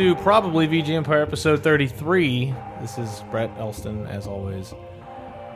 to probably VG Empire episode 33. This is Brett Elston, as always,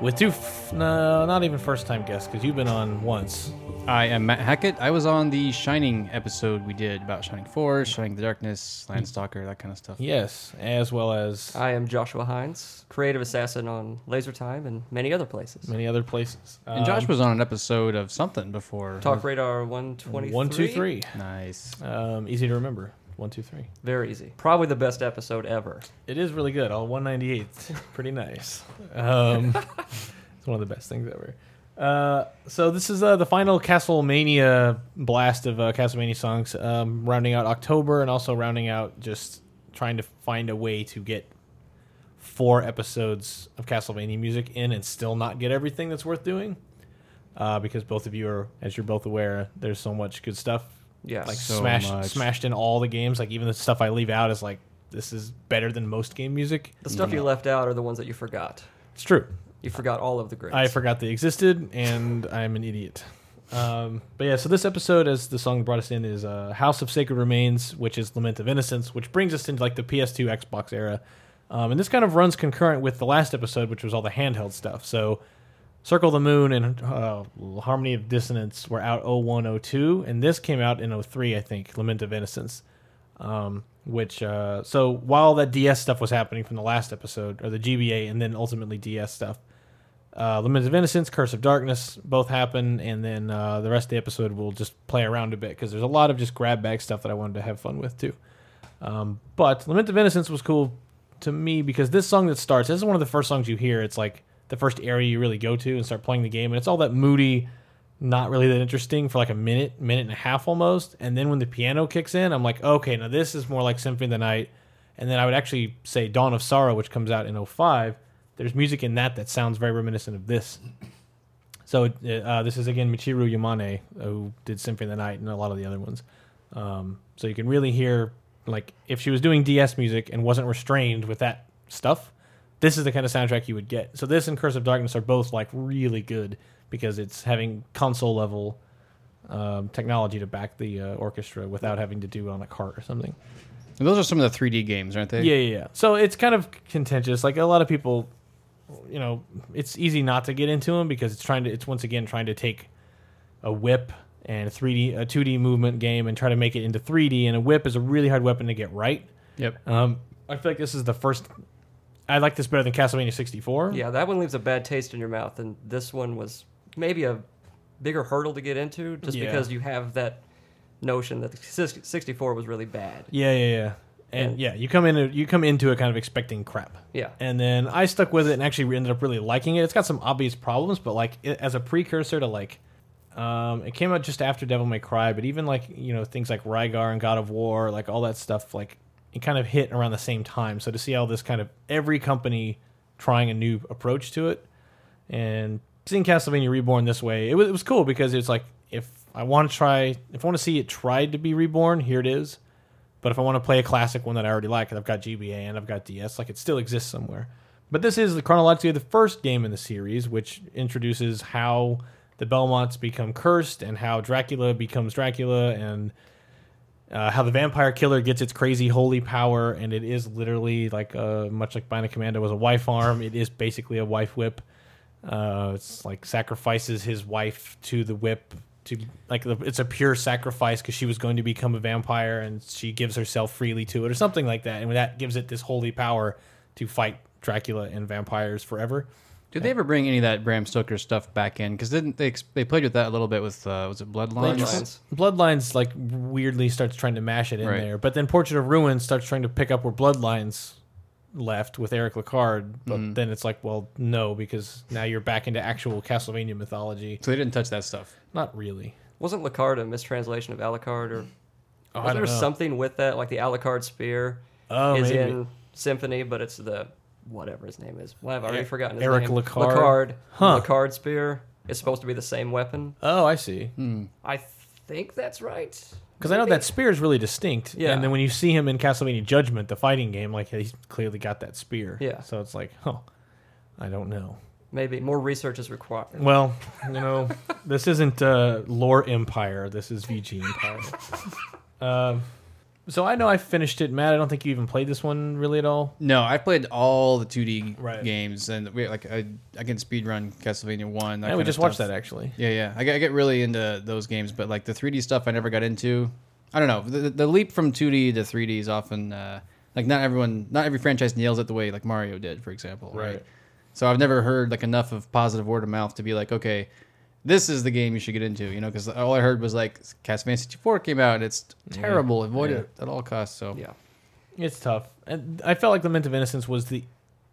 with two, f- no, not even first time guests, because you've been on once. I am Matt Hackett. I was on the Shining episode we did about Shining Force, Shining the Darkness, Landstalker, that kind of stuff. Yes, as well as I am Joshua Hines, creative assassin on Laser Time and many other places. many other places. And Josh Um, was on an episode of something before. Talk Radar 123. one, two, three. Nice. Um, easy to remember. One, two, three. Very easy. Probably the best episode ever. It is really good. All 198. Pretty nice. Um, it's one of the best things ever. Uh, so this is uh, the final Castlemania blast of uh, Castlemania songs, um, rounding out October and also rounding out just trying to find a way to get four episodes of Castlevania music in and still not get everything that's worth doing. Uh, because both of you are, as you're both aware, there's so much good stuff Yes. like So smashed much. smashed in all the games. Like even the stuff I leave out is like this is better than most game music. the stuff you left out are the ones that you forgot. It's true. You forgot all of the greats. I forgot they existed, and I'm an idiot. Um, but yeah, so this episode, as the song brought us in, is uh, "House of Sacred Remains," which is "Lament of Innocence," which brings us into like the PS2, Xbox era, um, and this kind of runs concurrent with the last episode, which was all the handheld stuff. So, "Circle the Moon" and uh, "Harmony of Dissonance" were out 01, 02, and this came out in 03, I think. "Lament of Innocence." um, which uh, so while that DS stuff was happening from the last episode, or the GBA, and then ultimately DS stuff, uh, Lament of Innocence, Curse of Darkness both happen, and then uh, the rest of the episode will just play around a bit because there's a lot of just grab bag stuff that I wanted to have fun with too. Um, but Lament of Innocence was cool to me because this song that starts, this is one of the first songs you hear. It's like the first area you really go to and start playing the game, and it's all that moody, not really that interesting for like a minute, minute and a half almost. And then when the piano kicks in, I'm like, okay, now this is more like Symphony of the Night. And then I would actually say Dawn of Sorrow, which comes out in 05. There's music in that that sounds very reminiscent of this. So uh, this is again Michiru Yamane, who did Symphony of the Night and a lot of the other ones. Um, so you can really hear, like, if she was doing DS music and wasn't restrained with that stuff, this is the kind of soundtrack you would get. So this and Curse of Darkness are both like really good because it's having console level um, technology to back the uh, orchestra without having to do it on a cart or something. And those are some of the 3D games, aren't they? Yeah, yeah, yeah. So it's kind of contentious. Like a lot of people, you know, it's easy not to get into them because it's trying to. It's once again trying to take a whip and a 3D, a 2D movement game and try to make it into 3D. And a whip is a really hard weapon to get right. Yep. Um, I feel like this is the first. I like this better than Castlevania 64. Yeah, that one leaves a bad taste in your mouth, and this one was maybe a bigger hurdle to get into, just Yeah. because you have that notion that the 64 was really bad. Yeah, yeah, yeah. And And- yeah, you come in, you come into it kind of expecting crap. Yeah, And then I stuck with it and actually ended up really liking it. It's got some obvious problems, but like it, as a precursor to like, um, it came out just after Devil May Cry. But even like you know things like Rygar and God of War, like all that stuff, like it kind of hit around the same time. So to see all this kind of every company trying a new approach to it, and seeing Castlevania Reborn this way, it was it was cool because it's like if I want to try, if I want to see it tried to be reborn, here it is. But if I want to play a classic one that I already like, and I've got GBA and I've got DS, like it still exists somewhere. But this is the chronologically the first game in the series, which introduces how the Belmonts become cursed and how Dracula becomes Dracula and uh, how the vampire killer gets its crazy holy power. And it is literally like uh, much like Bionic Commando was a wife arm. It is basically a wife whip. Uh, it's like sacrifices his wife to the whip to like the, it's a pure sacrifice because she was going to become a vampire and she gives herself freely to it or something like that and that gives it this holy power to fight Dracula and vampires forever. Did they ever bring any of that Bram Stoker stuff back in? Because didn't they? They played with that a little bit with uh, was it Bloodlines? Bloodlines. Bloodlines like weirdly starts trying to mash it in Right. there, but then Portrait of Ruin starts trying to pick up where Bloodlines left with Eric Lecarde, but Mm-hmm. then it's like, well, no, because now you're back into actual Castlevania mythology. So they didn't touch that stuff. Not really. wasn't Lecarde a mistranslation of Alucard, or Oh, I was don't there know. something with that, like the Alucard spear Oh, is maybe. in Symphony, but it's the whatever his name is. Well, I've already forgotten his Eric name. Lecarde? Lecarde. Huh. Lecarde spear is supposed to be the same weapon. Oh, I see. I think that's right. Because I know that spear is really distinct. Yeah. And then when you see him in Castlevania Judgment, the fighting game, like he's clearly got that spear. Yeah. So it's like, oh, I don't know. Maybe more research is required. Well, you know, this isn't uh, Lore Empire. This is VG Empire. um, so I know I finished it, Matt. I don't think you even played this one really at all. No, I played all the 2D Right. games, and we like I, I can speedrun Castlevania One. Yeah, we just watched that actually. Yeah, yeah. I get, I get really into those games, but like the 3D stuff, I never got into. I don't know. The, the leap from 2D to 3D is often uh, like not everyone, not every franchise nails it the way like Mario did, for example. Right. Right. So I've never heard like enough of positive word of mouth to be like, okay, this is the game you should get into. You know, because all I heard was like Castlevania 64 came out, and it's terrible. Avoid Yeah. it at all costs. So Yeah. It's tough, and I felt like Lament of Innocence was the,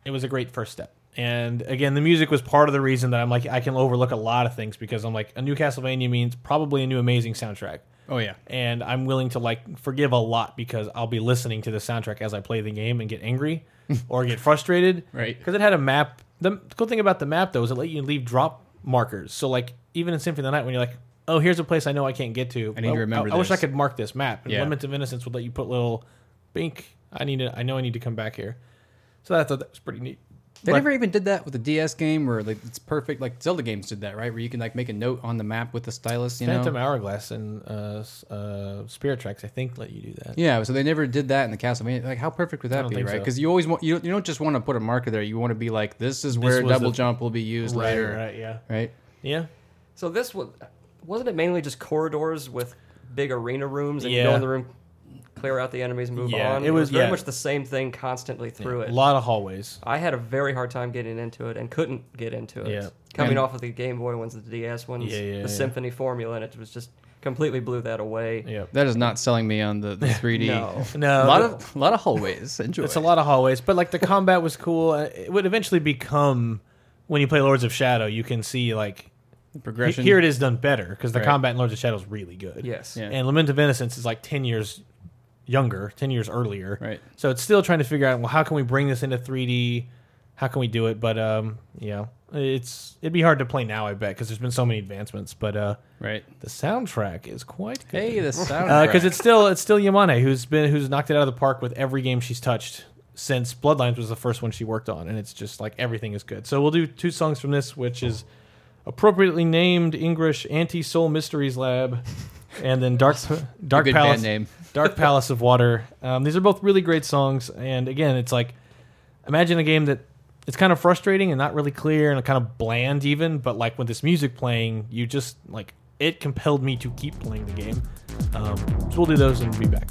it was a great first step. And again, the music was part of the reason that I'm like I can overlook a lot of things because I'm like a new Castlevania means probably a new amazing soundtrack. Oh yeah. and I'm willing to like forgive a lot because I'll be listening to the soundtrack as I play the game and get angry or get frustrated. Right. Because it had a map. The cool thing about the map though is it let you leave drop markers. So like even in Symphony of the Night when you're like, oh, here's a place I know I can't get to. I need to remember I, wish I this. could mark this map. And Yeah. Lament of Innocence would let you put little bink. I need to. I know I need to come back here. So I thought that was pretty neat. They But- never even did that with the DS game, where like it's perfect. Like Zelda games did that, right? Where you can like make a note on the map with the stylus. You Phantom know. Hourglass and uh, s- uh, Spirit Tracks, I think, let you do that. Yeah, so they never did that in the Castlevania. Like, how perfect would that don't be, think right? so. Because you always want you don't, you don't just want to put a marker there. You want to be like, this is where was double the- jump will be used Right, later, right, yeah, right? yeah. So this was wasn't it mainly just corridors with big arena rooms and you Yeah. go in the room, clear out the enemies, move Yeah, on. it was- very yeah. much the same thing constantly through it. A it. lot of hallways. I had a very hard time getting into it and couldn't get into it. Yeah. Coming And- off of the Game Boy ones, the DS ones, Yeah, yeah, the yeah. Symphony formula, and it was just completely blew that away. Yep. That is not selling me on the, the 3D. No. No, a lot of a lot of hallways. Enjoy. It's a lot of hallways, but like the combat was cool. Uh, It would eventually become when you play Lords of Shadow, you can see like progression. here it is done better because the Right. combat in Lords of Shadow is really good. Yes. Yeah. and Lament of Innocence is like ten years younger, ten years earlier. Right. So it's still trying to figure out well how can we bring this into 3D? How can we do it? But um, yeah, it's it'd be hard to play now, I bet, because there's been so many advancements. But uh, Right. the soundtrack is quite good. Hey, the sound. because it's still it's still Yamane who's been who's knocked it out of the park with every game she's touched since Bloodlines was the first one she worked on, and it's just like everything is good. So we'll do two songs from this, which is appropriately named English Anti Soul Mysteries Lab and then Dark Dark Good Palace band name. Dark Palace of Water. Um, these are both really great songs, and again, it's like imagine a game that it's kind of frustrating and not really clear and kind of bland even, but like with this music playing, you just like it compelled me to keep playing the game. Um, so we'll do those and we'll be back.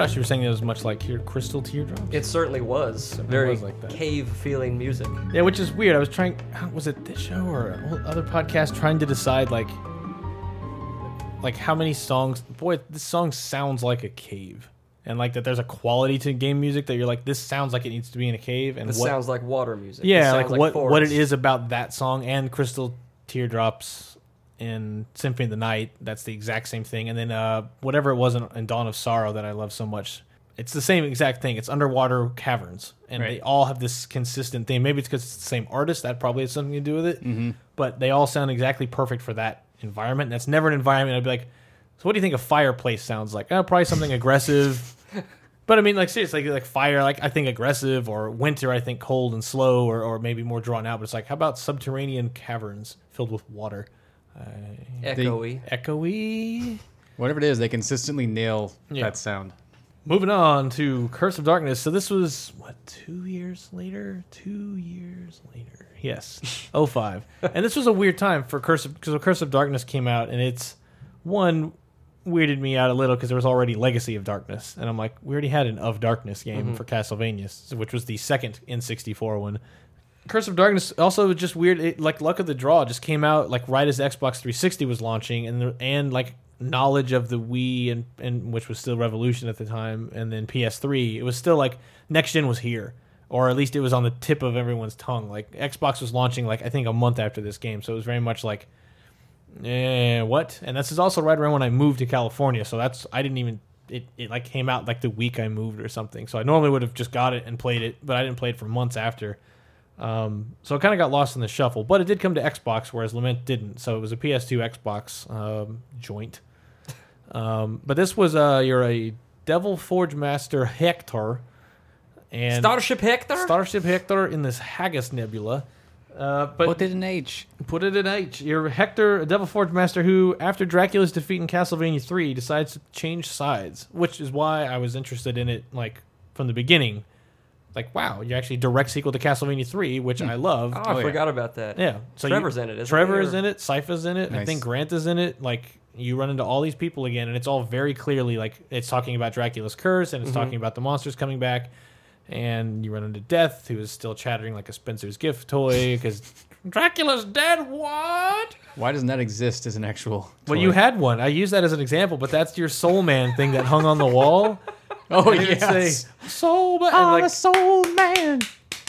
Josh, you were saying it was much like your Crystal Teardrops. It certainly was very was like that. cave feeling music. Yeah, which is weird. I was trying. Was it this show or other podcast trying to decide like, like how many songs? Boy, this song sounds like a cave, and like that. There's a quality to game music that you're like, this sounds like it needs to be in a cave, and This what? sounds like water music. Yeah, sounds like, what what it forest. is about that song and Crystal Teardrops in Symphony of the Night. That's the exact same thing, and then uh, whatever it was in, in Dawn of Sorrow that I love so much. It's the same exact thing. It's underwater caverns, and Right. they all have this consistent theme. Maybe it's because it's the same artist. That probably has something to do with it. Mm-hmm. But they all sound exactly perfect for that environment. And that's never an environment I'd be like, so what do you think a fireplace sounds like? Oh, probably something aggressive. But I mean, like seriously, like fire, like I think aggressive, or winter, I think cold and slow, or, or maybe more drawn out. But it's like, how about subterranean caverns filled with water, Uh, echoey. echoey? Whatever it is, they consistently nail Yeah. that sound. Moving on to Curse of Darkness. So this was what two years later? Two years later. Yes, 05. and this was a weird time for Curse of because Curse of Darkness came out, and it's one weirded me out a little because there was already Legacy of Darkness, and I'm like, we already had an Of Darkness game mm-hmm. for Castlevania, which was the second N64 one. Curse of Darkness also just weird. It, like Luck of the Draw just came out like right as Xbox 360 was launching, and the, and like knowledge of the Wii and and which was still Revolution at the time, and then PS3. It was still like next gen was here, or at least it was on the tip of everyone's tongue. Like Xbox was launching like I think a month after this game, so it was very much like, eh, what? And this is also right around when I moved to California, so that's I didn't even. It, it like came out like the week I moved or something. So I normally would have just got it and played it, but I didn't play it for months after. Um, so it kind of got lost in the shuffle, but it did come to Xbox, whereas Lament didn't. So it was a PS2 Xbox um, joint. Um, but this was uh, you're a Devil Forge Master Hector, and Starship Hector? Starship Hector in this Haggis Nebula. Uh, but Put it in H. Put it in H. You're Hector, a Devil Forge Master who, after Dracula's defeat in Castlevania 3, decides to change sides, which is why I was interested in it, like, from the beginning. Like, wow, you're actually direct sequel to Castlevania 3, which I love. Oh, I Oh, yeah. forgot about that. yeah. So you- Trevor's in it, isn't Trevor he? is in it. Sypha's in it. I think Grant is in it. Like, you run into all these people again, and it's all very clearly, like, it's talking about Dracula's curse, and it's Mm-hmm. talking about the monsters coming back. And you run into Death, who is still chattering like a Spencer's gift toy, because Dracula's dead. What? Why doesn't that exist as an actual? Well, you had one. I use that as an example, but that's your Soul Man thing that hung on the wall. Oh And yes. say, Soul Man, and, I'm a soul man.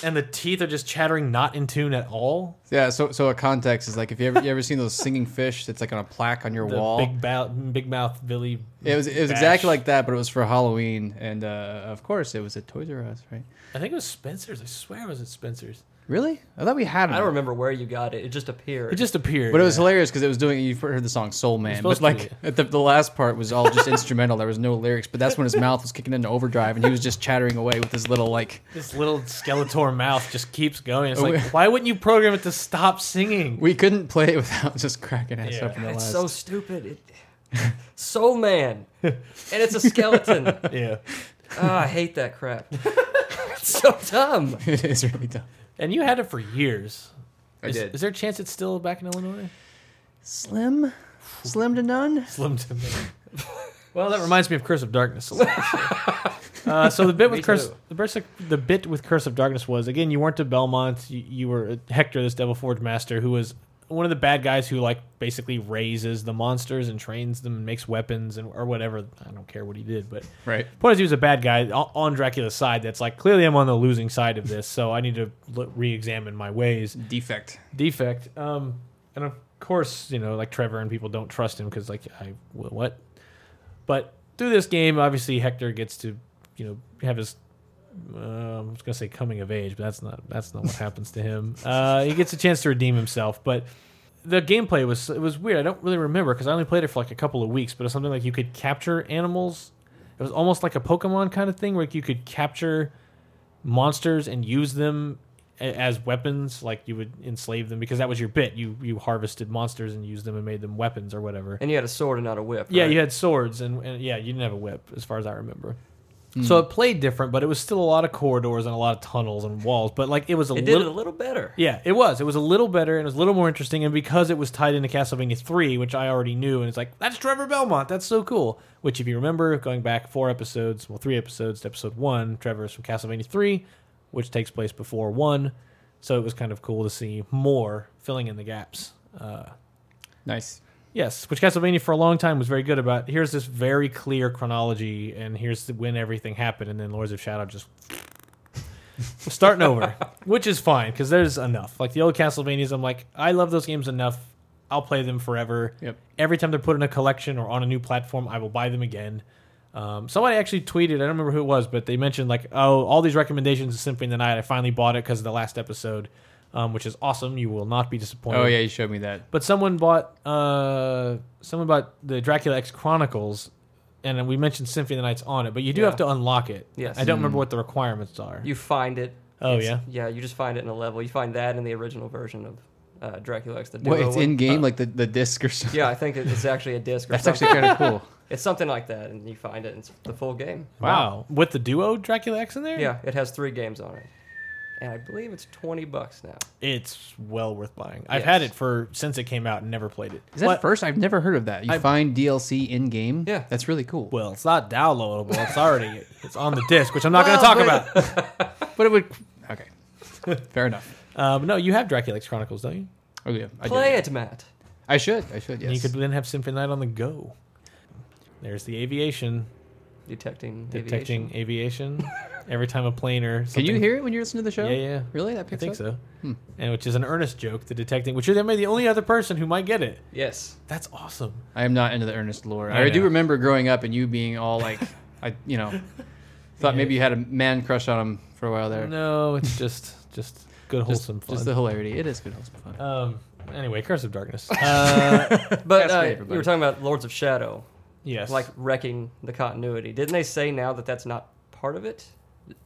and the teeth are just chattering, not in tune at all. Yeah. So so a context is like if you ever you ever seen those singing fish that's like on a plaque on your The wall. big, bow, big mouth Billy. it was it was Bash. exactly like that, but it was for Halloween, and uh, of course it was at Toys R Us, right? I think it was Spencer's. I swear it was at Spencer's. Really? I thought we had it. I don't remember where you got it. It just appeared. It just appeared. But it was yeah. hilarious because it was doing. You've heard the song "Soul Man," supposed but like at the, the last part was all just instrumental. There was no lyrics, but that's when his mouth was kicking into overdrive, and he was just chattering away with his little like. This little Skeletor mouth just keeps going. It's Oh, like, why wouldn't you program it to stop singing? We couldn't play it without just cracking ass Yeah. up in the It's last. so stupid. It, Soul Man, and it's a skeleton. yeah. Ah, I hate that crap. it's so dumb. it is really dumb. And you had it for years. I is, did. Is there a chance it's still back in Illinois? Slim, slim to none. Slim to me. well, that reminds me of Curse of Darkness. a little uh, so the bit with Curse, too. the, bit, the bit with Curse of Darkness was again, you weren't to Belmont. You, you were Hector, this Devil Forge master, who was one of the bad guys who like basically raises the monsters and trains them and makes weapons and or whatever. I don't care what he did, but Right. point is he was a bad guy on Dracula's side. That's like clearly I'm on the losing side of this, so I need to re-examine my ways Defect. defect. Um, and of course, you know, like Trevor and people don't trust him because, like, I wh- what? But through this game, obviously Hector gets to, you know, have his. Uh, I was gonna say coming of age, but that's not that's not what happens to him. Uh, he gets a chance to redeem himself, but the gameplay was it was weird. I don't really remember because I only played it for like a couple of weeks. But it's something like you could capture animals. It was almost like a Pokemon kind of thing where you could capture monsters and use them as weapons like you would enslave them because that was your bit you you harvested monsters and used them and made them weapons or whatever And you had a sword and not a whip. yeah right? you had swords and, and yeah you didn't have a whip as far as i remember So it played different, but it was still a lot of corridors and a lot of tunnels and walls. But like it was a It did little it a little better. Yeah, it was. It was a little better and it was a little more interesting. And because it was tied into Castlevania 3, which I already knew, and it's like, that's Trevor Belmont. That's so cool. Which, if you remember, going back four episodes, well, three episodes to episode one, Trevor is from Castlevania 3, which takes place before 1. So it was kind of cool to see more filling in the gaps. Uh, Nice. Yes, which Castlevania for a long time was very good about. Here's this very clear chronology, and here's the, when everything happened, and then Lords of Shadow just starting over, which is fine because there's enough. Like the old Castlevanias, I'm like, I love those games enough. I'll play them forever. Yep. Every time they're put in a collection or on a new platform, I will buy them again. Um, somebody actually tweeted, I don't remember who it was, but they mentioned like, oh, all these recommendations of Symphony of the Night. I finally bought it because of the last episode, um, which is awesome. You will not be disappointed. Oh yeah, you showed me that. But someone bought uh someone bought the Dracula X Chronicles and we mentioned Symphony of the Night's on it, but you do Yeah. have to unlock it. Yes. I don't remember what the requirements are. You find it. Oh, It's- yeah? Yeah, you just find it in a level. You find that in the original version of uh, Dracula X. The What Duo it's one. in game, like the, the disc or something. Yeah, I think it- it's actually a disc. Or That's something. actually kind of cool. It's something like that, and you find it. and It's the full game. wow. With the duo Dracula X in there? Yeah, it has three games on it, and I believe it's twenty bucks now. It's well worth buying. I've Yes. had it for since it came out and never played it. Is that But- first? I've never heard of that. You I- find DLC in game. Yeah. that's really cool. Well, it's not downloadable. It's already it's on the disc, which I'm not going to talk but- about. But it would. Okay, fair enough. Um, no, you have Dracula's Chronicles, don't you? Oh yeah, I do. Play it, Matt. I should. I should. Yes. And you could then have Symphony Night on the go. There's the aviation Detecting, detecting aviation. aviation. Every time a plane or something. Can you hear it when you listen to the show? Yeah, yeah. Really? That I picks think up? so. Hmm. And which is an Ernest joke, the detecting, which you're the the only other person who might get it. Yes. That's awesome. I am not into the Ernest lore. I I, do remember growing up and you being all like, I, you know, thought Yeah. maybe you had a man crush on him for a while there. No, it's just just good just, wholesome fun. just the hilarity. It is good wholesome fun. um. Anyway, Curse of Darkness. Uh, But Cascade, uh, you everybody. were talking about Lords of Shadow, yes. like wrecking the continuity. Didn't they say now that that's not part of it?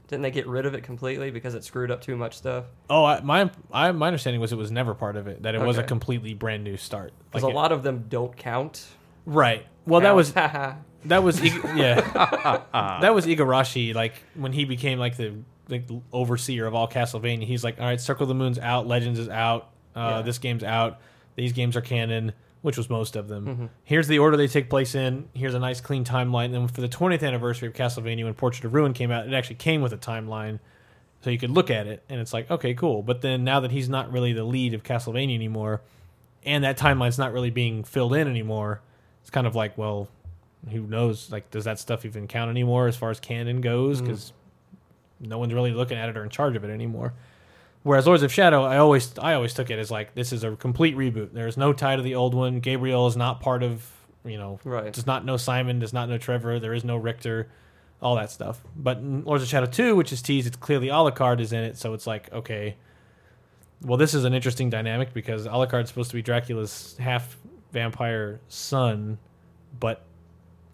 Didn't they get rid of it completely because it screwed up too much stuff? oh, I, my I, my understanding was it was never part of it. That it was a completely brand new start. Because Like a it- lot of them don't count. right. Well, that was that was yeah. that was Igarashi. Like when he became like the like overseer of all Castlevania. He's like, all right, Circle of the Moon's out, Legends is out, uh, Yeah. this game's out. These games are canon, which was most of them. Mhm. Here's the order they take place in. Here's a nice clean timeline. And then for the 20th anniversary of Castlevania, when Portrait of Ruin came out, it actually came with a timeline, so you could look at it, and it's like, okay, cool. But then now that he's not really the lead of Castlevania anymore, and that timeline's not really being filled in anymore, it's kind of like, well, who knows? Like, does that stuff even count anymore as far as canon goes? Because no one's really looking at it or in charge of it anymore. Whereas Lords of Shadow, I always I always took it as like this is a complete reboot. There's no tie to the old one. Gabriel is not part of you know Right. does not know Simon, does not know Trevor. There is no Richter, all that stuff. But in Lords of Shadow Two, which is teased, it's clearly Alucard is in it, so it's like okay. Well, this is an interesting dynamic because Alucard's supposed to be Dracula's half vampire son, but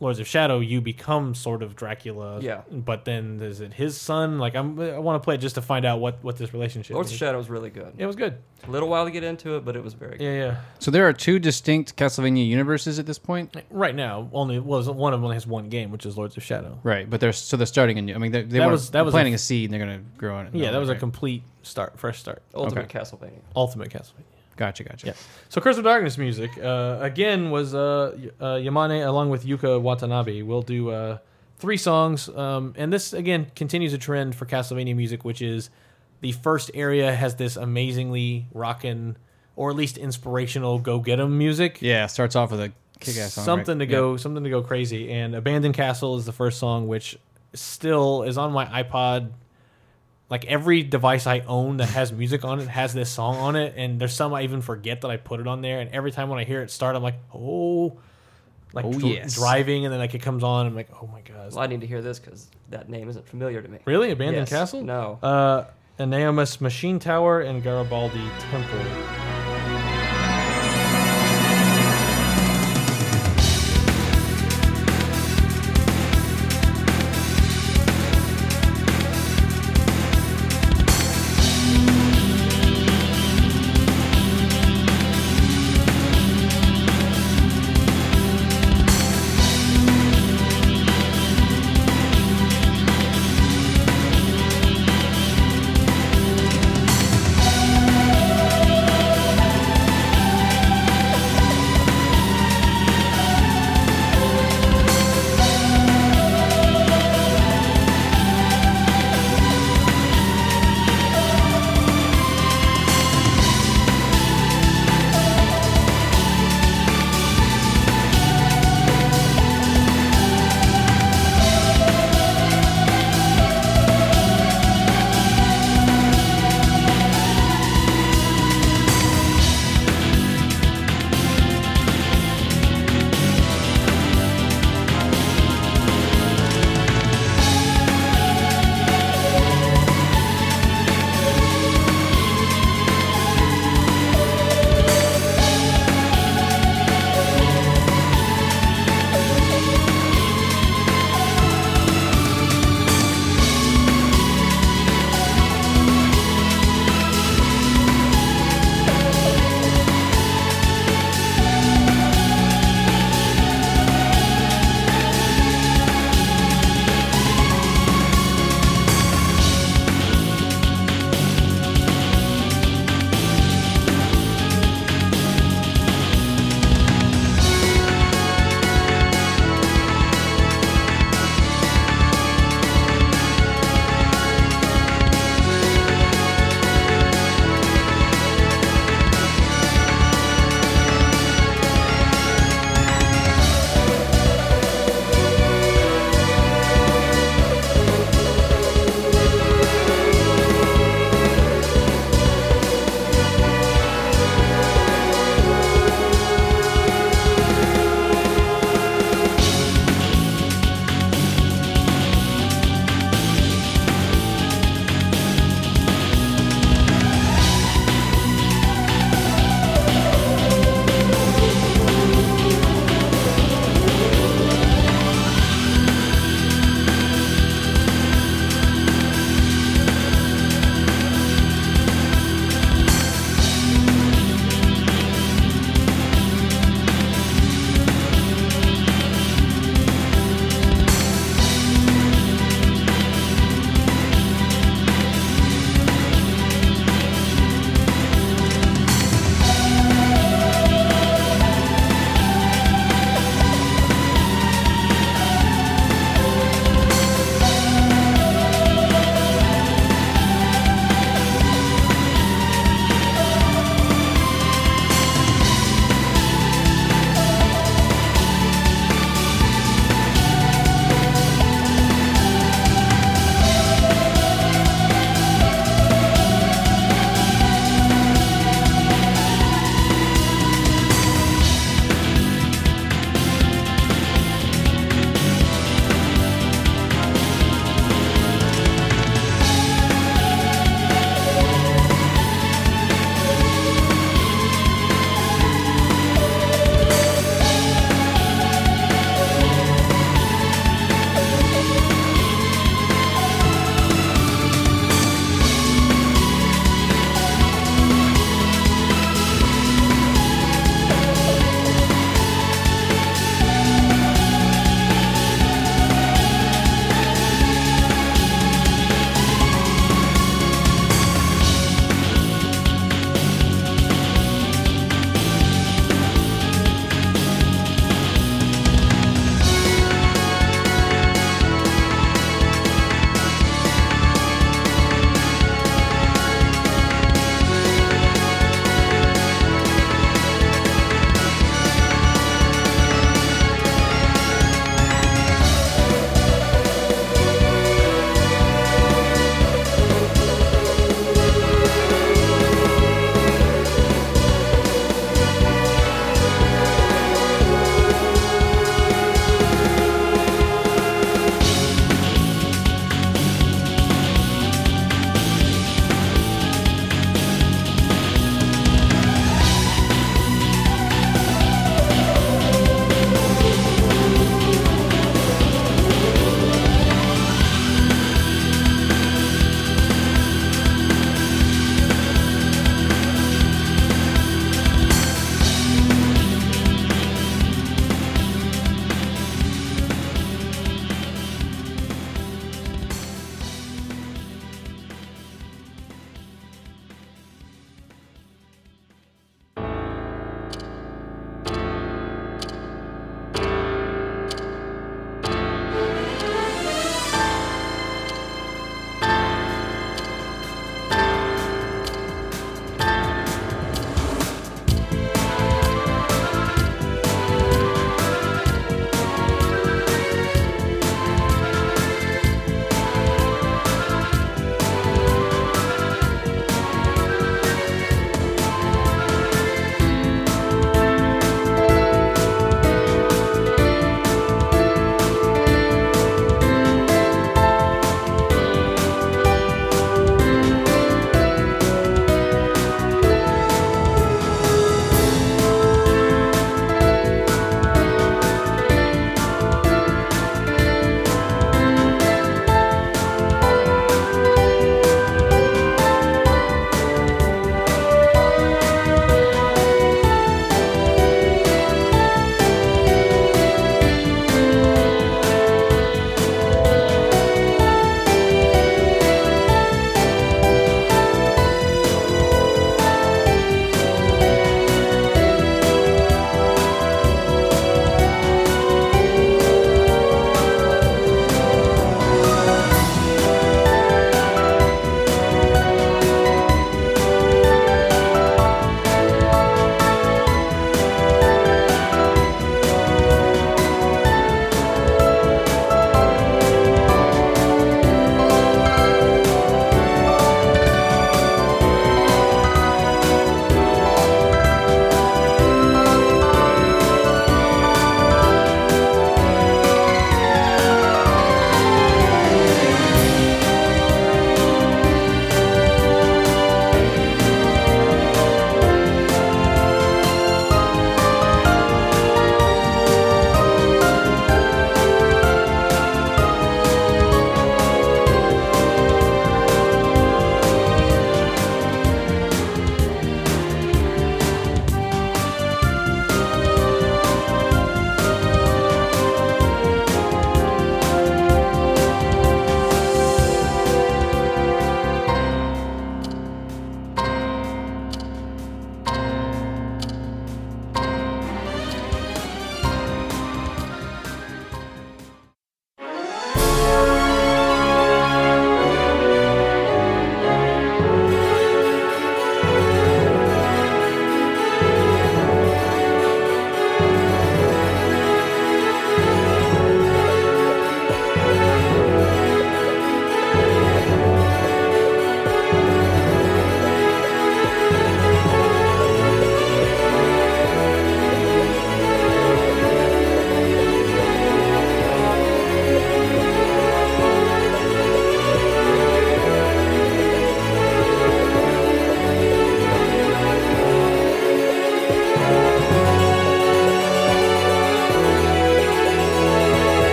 Lords of Shadow, you become sort of Dracula. Yeah. But then is it his son? Like I'm, I want to play it just to find out what what this relationship. Is. Lords is. of Shadow was really good. It was good. A little while to get into it, but it was very good. Yeah, yeah. So there are two distinct Castlevania universes at this point. Right now, only was one of them only has one game, which is Lords of Shadow. Right, but they're so they're starting a new. I mean, they, they That were was- that was a- planting a, seed and they're gonna grow on it. Yeah, that was a right. complete start, fresh start, Ultimate Okay. Castlevania. ultimate Castlevania. Gotcha, gotcha. Yeah. So Curse of Darkness music uh, again was uh, uh, Yamane along with Yuka Watanabe. We'll do uh, three songs, um, and this again continues a trend for Castlevania music, which is the first area has this amazingly rockin' or at least inspirational go get 'em music. Yeah, starts off with a kick-ass song. something right? to go something to go crazy and abandoned castle is the first song which still is on my ipod like every device i own that has music on it has this song on it and there's some i even forget that i put it on there and every time when i hear it start i'm like oh like Oh, dr- yes. driving and then like it comes on i'm like oh my god Well, I need to hear this because that name isn't familiar to me. really abandoned Yes. castle No. uh Eneomaos Machine Tower and Garibaldi Temple.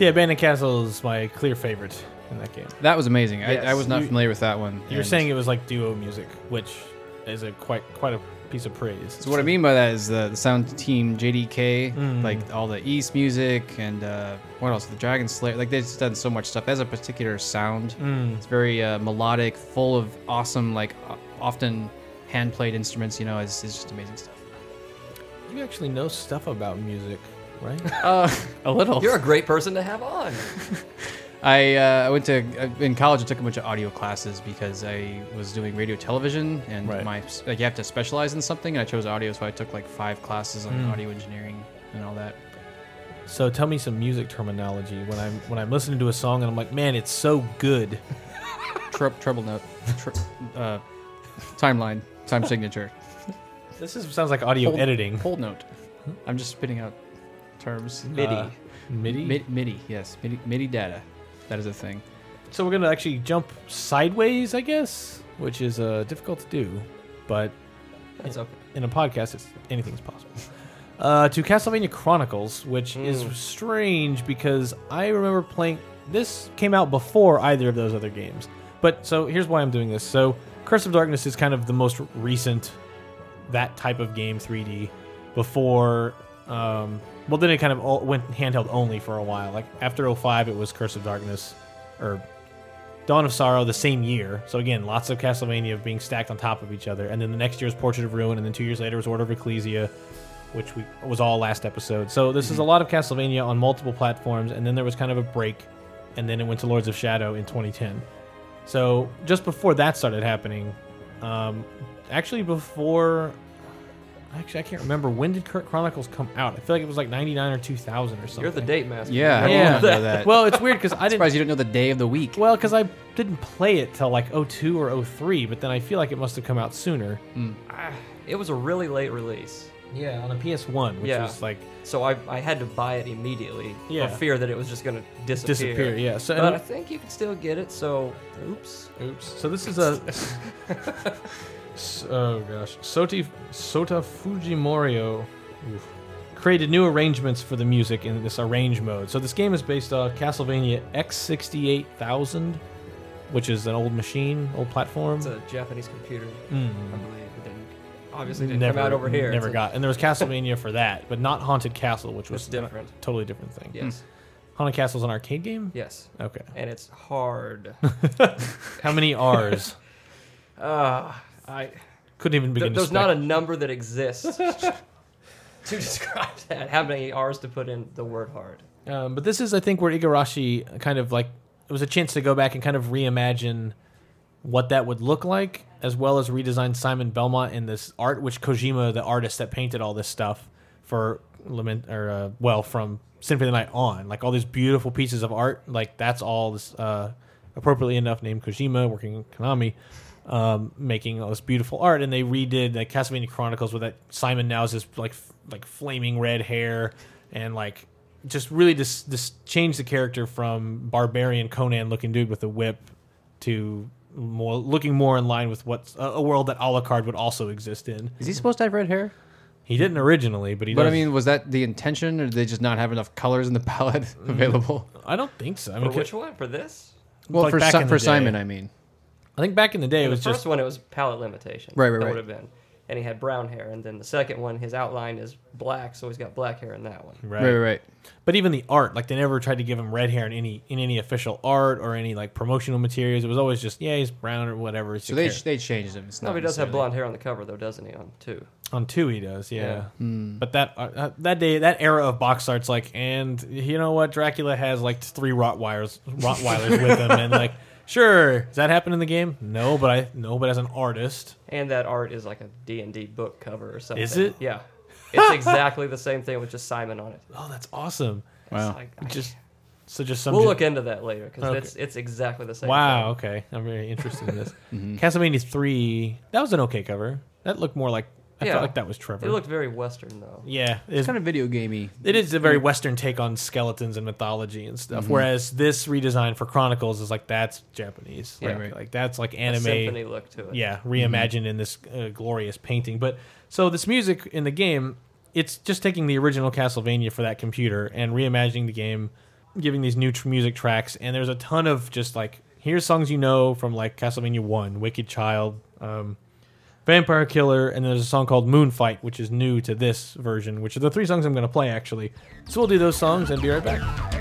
Yeah, Abandoned Castle is my clear favorite in that game. That was amazing. I, I was not You- familiar with that one. You're and- saying it was like duo music, which is a quite quite a piece of praise. So what I mean by that is the, the sound team JDK, Mm. like all the Ys music and uh, what else? The Dragon Slayer. Like they've just done so much stuff. It has a particular sound. Mm. It's very uh, melodic, full of awesome, like o- often hand played instruments. You know, it's, it's just amazing stuff. You actually know stuff about music, right? Uh, a little. You're a great person to have on. I uh, I went to uh, in college. I took a bunch of audio classes because I was doing radio television, and Right. my like you have to specialize in something. And I chose audio, so I took like five classes on Mm. audio engineering and all that. so tell me some music terminology when I'm when I'm listening to a song and I'm like, man, it's so good. Tre- treble note, tre- uh, timeline, time signature, This is sounds like audio Hold- editing. hold note. I'm just spitting out terms. MIDI. Uh, MIDI. Mid- MIDI, yes, MIDI, MIDI data. That is a thing. So we're gonna actually jump sideways, I guess, which is uh, difficult to do, but It's okay. in a podcast, it's anything's possible. Uh, to Castlevania Chronicles, which is Mm. strange because I remember playing. This came out before either of those other games, but so here's why I'm doing this. So Curse of Darkness is kind of the most recent that type of game 3D. Before, um, well, then it kind of all went handheld only for a while. Like after 05, it was Curse of Darkness, or Dawn of Sorrow the same year. So again, lots of Castlevania being stacked on top of each other. And then the next year was Portrait of Ruin, and then two years later was Order of Ecclesia, which we was all last episode. So this is a lot of Castlevania on multiple platforms, and then there was kind of a break, and then it went to Lords of Shadow in 2010. So just before that started happening, um, actually before. Actually, I can't remember when did Cur- Chronicles come out. I feel like it was like '99 or 2000 or something. You're the date master. Yeah, I You Yeah. know that. Well, it's weird because I didn't. surprised you don't know the day of the week. Well, because I didn't play it till like 02 or 03, but then I feel like it must have come out sooner. Ah, It was a really late release. Yeah, on a PS1, which Yeah. was like So I, I had to buy it immediately Yeah. for fear that it was just going to disappear. disappear. Yeah. So, But I think you can still get it, so oops. oops. So this is a. Oh gosh, Soti Sota Fujimorio oof, created new arrangements for the music in this arrange mode. So this game is based on Castlevania X68000, which is an old machine, old platform. It's a Japanese computer, Mm. I believe. It didn't, obviously didn't never come out over here. Never got. And there was Castlevania for that, but not Haunted Castle, which was different. a totally different thing. Yes. Haunted Castle's an arcade game. Yes. Okay. And it's hard. How many R's? uh, I Couldn't even begin th- to there's not a number that exists to describe that. How many R's to put in the word hard? Um, but this is, I think, where Igarashi kind of like it was a chance to go back and kind of reimagine what that would look like, as well as redesign Simon Belmont in this art, which Kojima, the artist that painted all this stuff for Lament or uh, well from Symphony of the Night on, like all these beautiful pieces of art, like that's all this uh, appropriately enough named Kojima working in Konami. Um, making all this beautiful art, and they redid the Castlevania Chronicles with that Simon now is this like f- like flaming red hair, and like just really just just change the character from barbarian Conan looking dude with a whip to more looking more in line with what a, a world that Alucard would also exist in. Is he supposed to have red hair? He didn't originally, but he. But I mean, was that the intention, or did they just not have enough colors in the palette available? I don't think so. I For which one? For this? Well, Like for Si- for day. Simon, I mean. I think back in the day it In the was first just one, it was palette limitation. Right, right, that right. would have been. And he had brown hair. And then the second one, his outline is black, so he's got black hair in that one. right. Right, right, right. But even the art, like they never tried to give him red hair in any in any official art or any like promotional materials. It was always just yeah, he's brown or whatever. It's So they char- they changed him. It's No, not he does have necessarily- blonde hair on the cover, though, doesn't he? On two. on two he does, yeah. Yeah. Hmm. But that uh, uh, that day, that era of box art's like, and you know what? Dracula has like three Rottweilers, Rottweilers with him, and like, sure, does that happen in the game? No, but I no, but as an artist, And that art is like a D&D book cover or something. Is it? Yeah. It's exactly the same thing with just Simon on it. oh, that's awesome. It's Wow. like, I- Just so just some. we'll ju- look into that later because Okay. it's it's exactly the same. wow. thing. Okay, I'm very interested in this. Mm-hmm. Castlevania three. That was an okay cover. That looked more like I Yeah. felt like that was Trevor. It looked very Western though. yeah, It's kind of video gamey. It is a very Western take on skeletons and mythology and stuff. Mm-hmm. Whereas this redesign for Chronicles is like that's Japanese. Yeah. like, Right. like that's like A anime. symphony look to it. Yeah, reimagined in this uh, glorious painting. But so this music in the game, it's just taking the original Castlevania for that computer and reimagining the game giving these new tr- music tracks, and there's a ton of just like here's songs you know from like Castlevania One, Wicked Child, um, Vampire Killer, and there's a song called Moonfight, which is new to this version, which are the three songs I'm going to play actually. So we'll do those songs and be right back.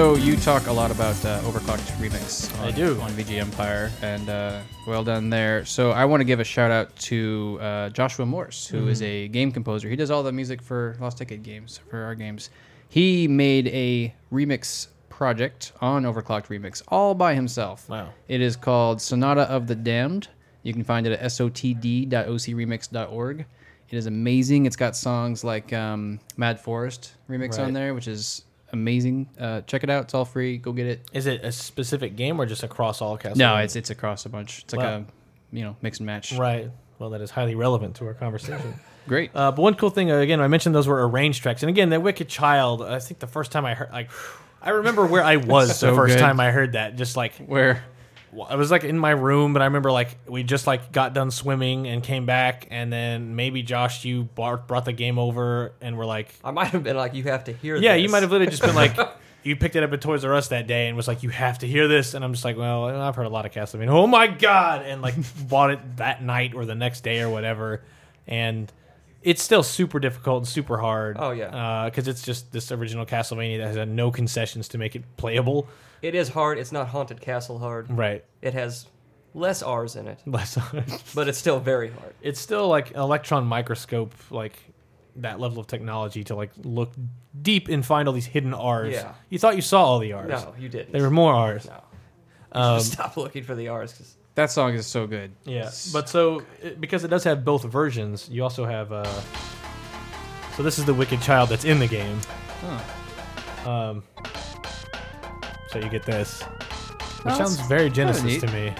So you talk a lot about uh, Overclocked Remix. On, I do. on VG Empire, and uh, well done there. So I want to give a shout out to uh, Joshua Morse, who is a game composer. He does all the music for Lost Decade games, for our games. He made a remix project on Overclocked Remix all by himself. Wow. It is called Sonata of the Damned. You can find it at sotd.ocremix.org. It is amazing. It's got songs like um, Mad Forest remix Right. on there, which is amazing. Uh, check it out. It's all free. Go get it. Is it a specific game or just across all Castlevania? No, it's it's across a bunch. It's like Wow. a you know mix and match. right. Well, that is highly relevant to our conversation. Great. Uh, but one cool thing, uh, again, I mentioned those were arranged tracks, and again, that Wicked Child. I think the first time I heard, like, I remember where I was So the first good. time I heard that. Just like Where I was like in my room, but I remember like we just like got done swimming and came back, and then maybe Josh, you brought, brought the game over, and we're like, I might have been like, you have to hear yeah, this. you might have literally just been like. You picked it up at Toys R Us that day and was like, "You have to hear this," and I'm just like, "Well, I've heard a lot of Castlevania. Oh my god!" And like bought it that night or the next day or whatever, and it's still super difficult and super hard. Oh, yeah. because it's just this original Castlevania that has had no concessions to make it playable. It is hard. It's not Haunted Castle hard. Right. It has less R's in it, Less. R's, but it's still very hard. it's still like electron microscope, like that level of technology to like look deep and find all these hidden R's. Yeah. You thought you saw all the R's. No, you didn't. There were more R's. no. Um, Stop looking for the R's. 'cause- that song is so good. Yeah, but so it, because it does have both versions, you also have. Uh, so this is the Wicked Child that's in the game. Huh. Um, so you get this, which Oh, sounds very Genesis to me.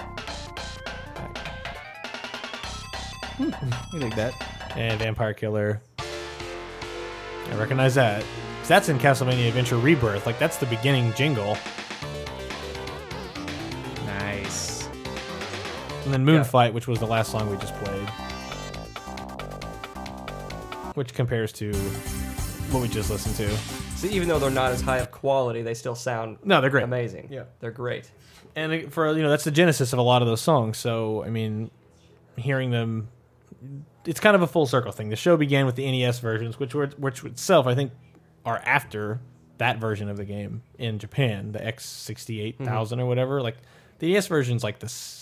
We like that. And Vampire Killer. I recognize that. That's in Castlevania Adventure Rebirth. Like that's the beginning jingle, and then Moonfight, which was the last song we just played, which compares to what we just listened to. So even though they're not as high of quality, they still sound No, they're great. amazing. Yeah. They're great. and uh, for you know that's the genesis of a lot of those songs so i mean hearing them it's kind of a full circle thing the show began with the nes versions which were which itself i think are after that version of the game in japan the x68000 mm-hmm. or whatever like the nes version's like this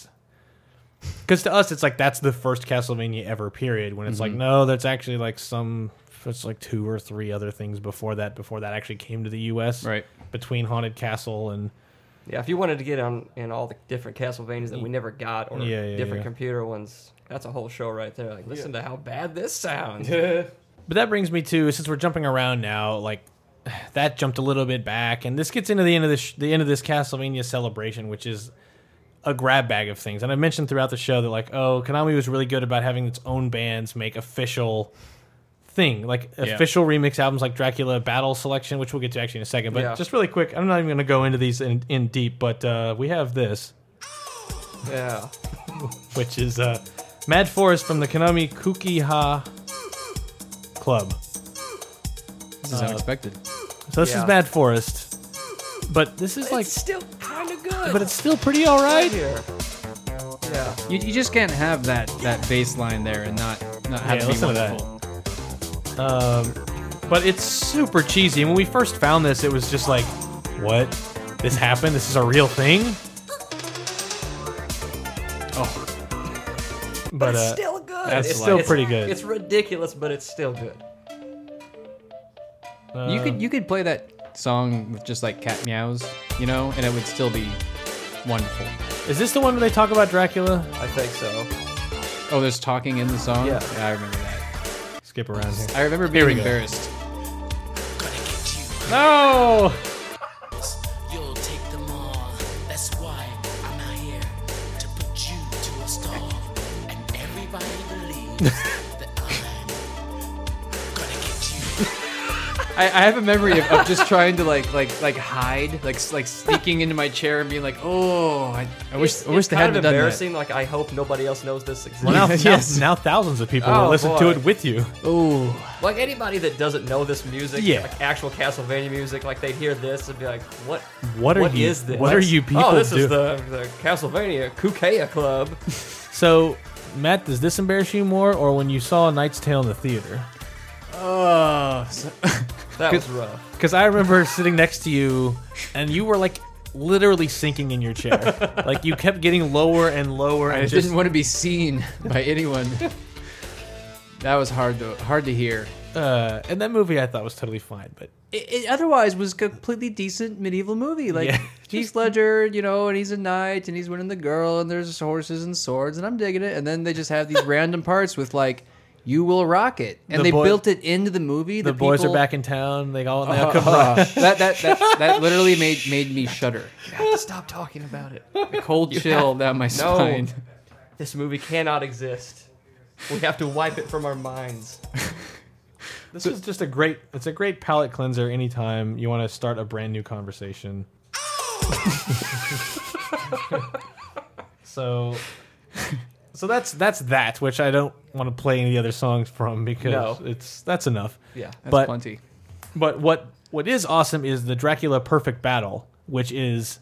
because to us it's like that's the first castlevania ever period when it's like mm-hmm. no that's actually like some it's like two or three other things before that before that actually came to the us Right. between haunted castle and Yeah, if you wanted to get on in all the different Castlevanias that we never got, or Yeah, yeah, different yeah. computer ones, that's a whole show right there. Like, listen to how bad this sounds. But that brings me to since we're jumping around now, like that jumped a little bit back, and this gets into the end of this the end of this Castlevania celebration, which is a grab bag of things. And I mentioned throughout the show that like, oh, Konami was really good about having its own bands make official thing, like Yeah. official remix albums like Dracula Battle Selection, which we'll get to actually in a second. But Yeah. just really quick, I'm not even going to go into these in, in deep, but uh, we have this, yeah. which is uh, Mad Forest from the Konami Kukeiha Club. This is Uh, unexpected. So this Yeah. is Mad Forest, but this is like, it's still kind of good. but it's still pretty all right. here. Yeah. You, you just can't have that that bass line there and not not have Yeah, it be listen to that. Um, but it's super cheesy. And when we first found this, it was just like, what? This happened? This is a real thing? Oh. But, But, it's uh, still good. that's it's still it's- pretty good. It's ridiculous, but it's still good. You could you could play that song with just like cat meows, you know, and it would still be wonderful. is this the one where they talk about Dracula? I think so. Oh, there's talking in the song. Yeah. I remember that. Skip around here. I remember being we embarrassed. Gonna get you. No! I, I have a memory of, of just trying to like like like hide, like like sneaking into my chair and being like, oh, I, I wish I wish it's they kind hadn't of done that. embarrassing. Like, I hope nobody else knows this exists. Well, now, Yes. now, now thousands of people Oh, will listen to boy. it with you. Oh, Like anybody that doesn't know this music, Yeah. like actual Castlevania music, like they'd hear this and be like, "What? What are what you- is this? what are you people Oh, this doing?" is the the Castlevania Kukeiha Club." So, Matt, does this embarrass you more or when you saw A Knight's Tale in the theater? Oh. So, That was rough. Because I remember sitting next to you, and you were like literally sinking in your chair. like you kept getting lower and lower, I and just didn't want to be seen by anyone. that was hard to hard to hear. uh, and that movie I thought was totally fine, but It, it otherwise was a completely decent medieval movie. Like Yeah. Heath Ledger, you know, and he's a knight and he's winning the girl and there's horses and swords and I'm digging it. And then they just have these random parts with like, "You will rock it," and The they boy- built it into the movie. the that boys are back in town. They all now Uh, come uh, rush. that, that that that literally made made me shudder. You have to stop talking about it. A cold chill down my spine. This movie cannot exist. We have to wipe it from our minds. This is just a great. It's a great palate cleanser. Anytime you want to start a brand new conversation. so, so that's that's that. Which I don't want to play any other songs from because No. it's that's enough. Yeah. That's But- plenty. But what what is awesome is the Dracula Perfect Battle, which is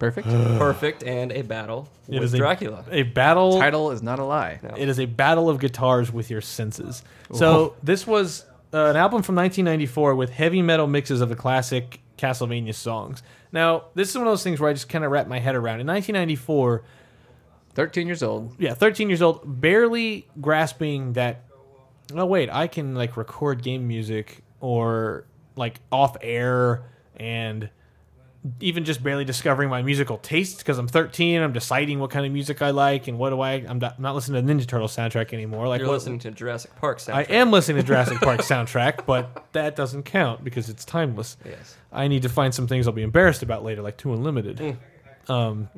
Perfect. Perfect and a battle it with is a, Dracula. a battle. Title is not a lie. No. It is a battle of guitars with your senses. So this was uh, an album from 1994 with heavy metal mixes of the classic Castlevania songs. Now, this is one of those things where I just kind of wrap my head around. In 1994, Thirteen years old. yeah, 13 years old, barely grasping that. Oh wait, I can like record game music or like off air and even just barely discovering my musical tastes because I'm 13. I'm deciding what kind of music I like and what do I. I'm not, not listening to the Ninja Turtle soundtrack anymore. Like You're what- listening to Jurassic Park soundtrack. I am listening to Jurassic Park soundtrack, but that doesn't count because it's timeless. Yes. I need to find some things I'll be embarrassed about later, like 2 Unlimited. Um,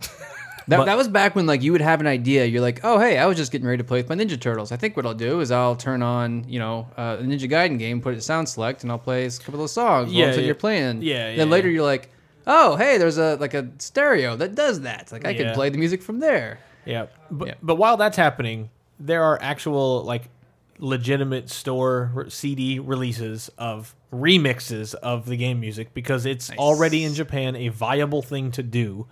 That, But- that was back when like you would have an idea. You're like, oh hey, I was just getting ready to play with my Ninja Turtles. I think what I'll do is I'll turn on you know uh, a Ninja Gaiden game, put it to sound select, and I'll play a couple of songs. Yeah, Yeah, yeah. you're playing. Yeah, yeah, Then later you're like, oh hey, there's a like a stereo that does that. Like I can play the music from there. yeah. But, Yeah. but while that's happening, there are actual, like, legitimate store CD releases of remixes of the game music because it's already in Japan a viable thing to do.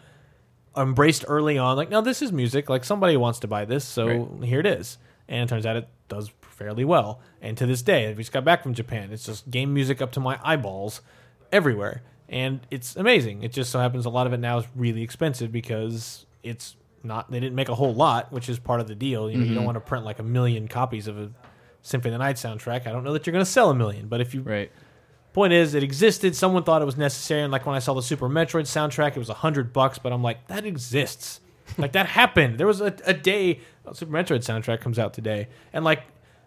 Embraced early on, like, no, this is music. Like, somebody wants to buy this, so Right. here it is. And it turns out it does fairly well. And to this day, we just got back from Japan. It's just game music up to my eyeballs everywhere. And it's amazing. It just so happens a lot of it now is really expensive because it's not, they didn't make a whole lot, which is part of the deal. You know, you don't mm-hmm. want to print like a million copies of a Symphony of the Night soundtrack. I don't know that you're going to sell a million, but if you Right. Point is, it existed. Someone thought it was necessary, and like when I saw the Super Metroid soundtrack, it was a hundred bucks. But I'm like, that exists. like that happened. There was a, a day Super Metroid soundtrack comes out today, and like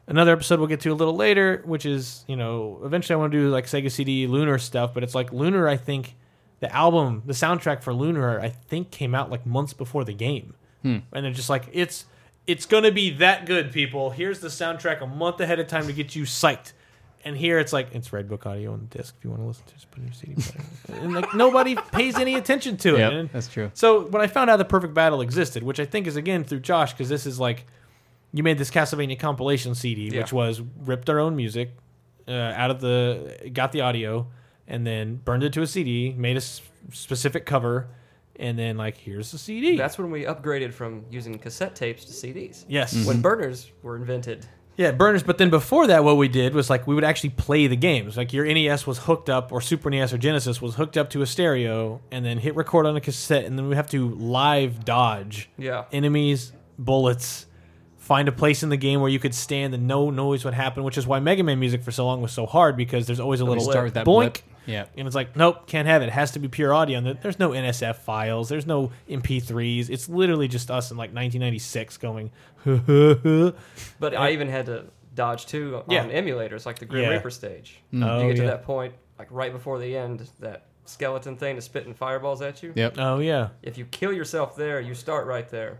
another episode we'll get to a little later, which is you know eventually I want to do like Sega CD Lunar stuff, but it's like Lunar. I think the album, the soundtrack for Lunar, I think came out like months before the game, hmm. and they're just like it's it's gonna be that good, people. Here's the soundtrack a month ahead of time to get you psyched. And here it's like it's Redbook audio on the disc. If you want to listen to, it, just put it in your CD player. and like nobody pays any attention to it. Yep, And that's true. So when I found out the Perfect Battle existed, which I think is again through Josh, because this is like you made this Castlevania compilation CD, Yeah. which was ripped our own music uh, out of the, got the audio, and then burned it to a CD, made a s- specific cover, and then like here's the CD. That's when we upgraded from using cassette tapes to CDs. yes. When burners were invented. Yeah, burners. But then before that, what we did was like we would actually play the games. Like your NES was hooked up, or Super NES or Genesis was hooked up to a stereo, and then hit record on a cassette, and then we have to live dodge Yeah. enemies, bullets, find a place in the game where you could stand and no noise would happen. Which is why Mega Man music for so long was so hard because there's always a little start with that boink. blip. Yeah. And it's like, nope, can't have it. It has to be pure audio. And there's no NSF files. There's no MP3s. It's literally just us in like 1996 going, But I even had to dodge too on Yeah. emulators, like the Grim Yeah. Reaper stage. Oh, you get to yeah. that point, like right before the end, that skeleton thing is spitting fireballs at you. Yep. oh yeah. If you kill yourself there, you start right there,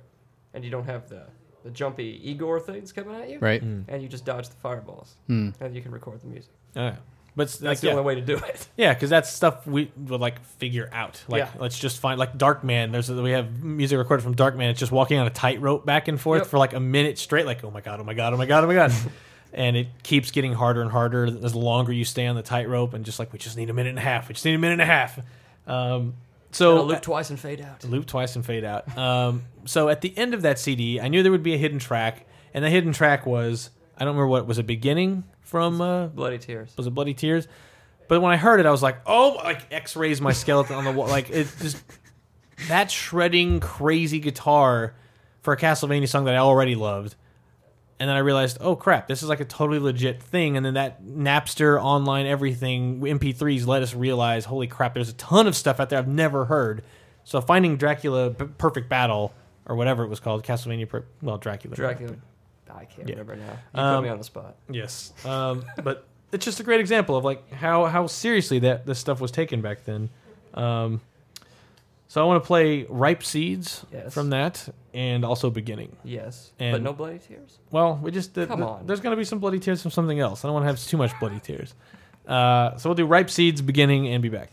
and you don't have the the jumpy Igor things coming at you, Right. and you just dodge the fireballs, Hmm. and you can record the music. Oh, yeah. But That's like, the yeah. only way to do it. Yeah, because that's stuff we would like figure out. Like, Yeah. let's just find like Darkman. There's we have music recorded from Darkman. It's just walking on a tightrope back and forth Yep. for like a minute straight. Like, oh my god, oh my god, oh my god, oh my god, and it keeps getting harder and harder as the longer you stay on the tightrope. And just like we just need a minute and a half. We just need a minute and a half. Um, so loop twice and fade out. loop twice and fade out. Um, so at the end of that CD, I knew there would be a hidden track, and the hidden track was I don't remember what was a beginning from uh, Bloody tears. was it Bloody Tears? But when I heard it, I was like, oh, like X rays my skeleton on the wall. Like it just that shredding crazy guitar for a Castlevania song that I already loved. And then I realized, oh crap, this is like a totally legit thing. And then that Napster online everything MP3s let us realize, holy crap, there's a ton of stuff out there I've never heard. So finding Dracula Perfect Battle or whatever it was called, Castlevania, per- well Dracula, Dracula. I can't Yeah. remember now. You Um, put me on the spot. Yes, um, but it's just a great example of like how how seriously that this stuff was taken back then. Um, so I want to play "Ripe Seeds" Yes. from that, and also "Beginning." Yes, and- but no bloody tears. Well, we just did, Come on. There's going to be some bloody tears from something else. I don't want to have too much bloody tears. Uh, so we'll do "Ripe Seeds," "Beginning," and be back.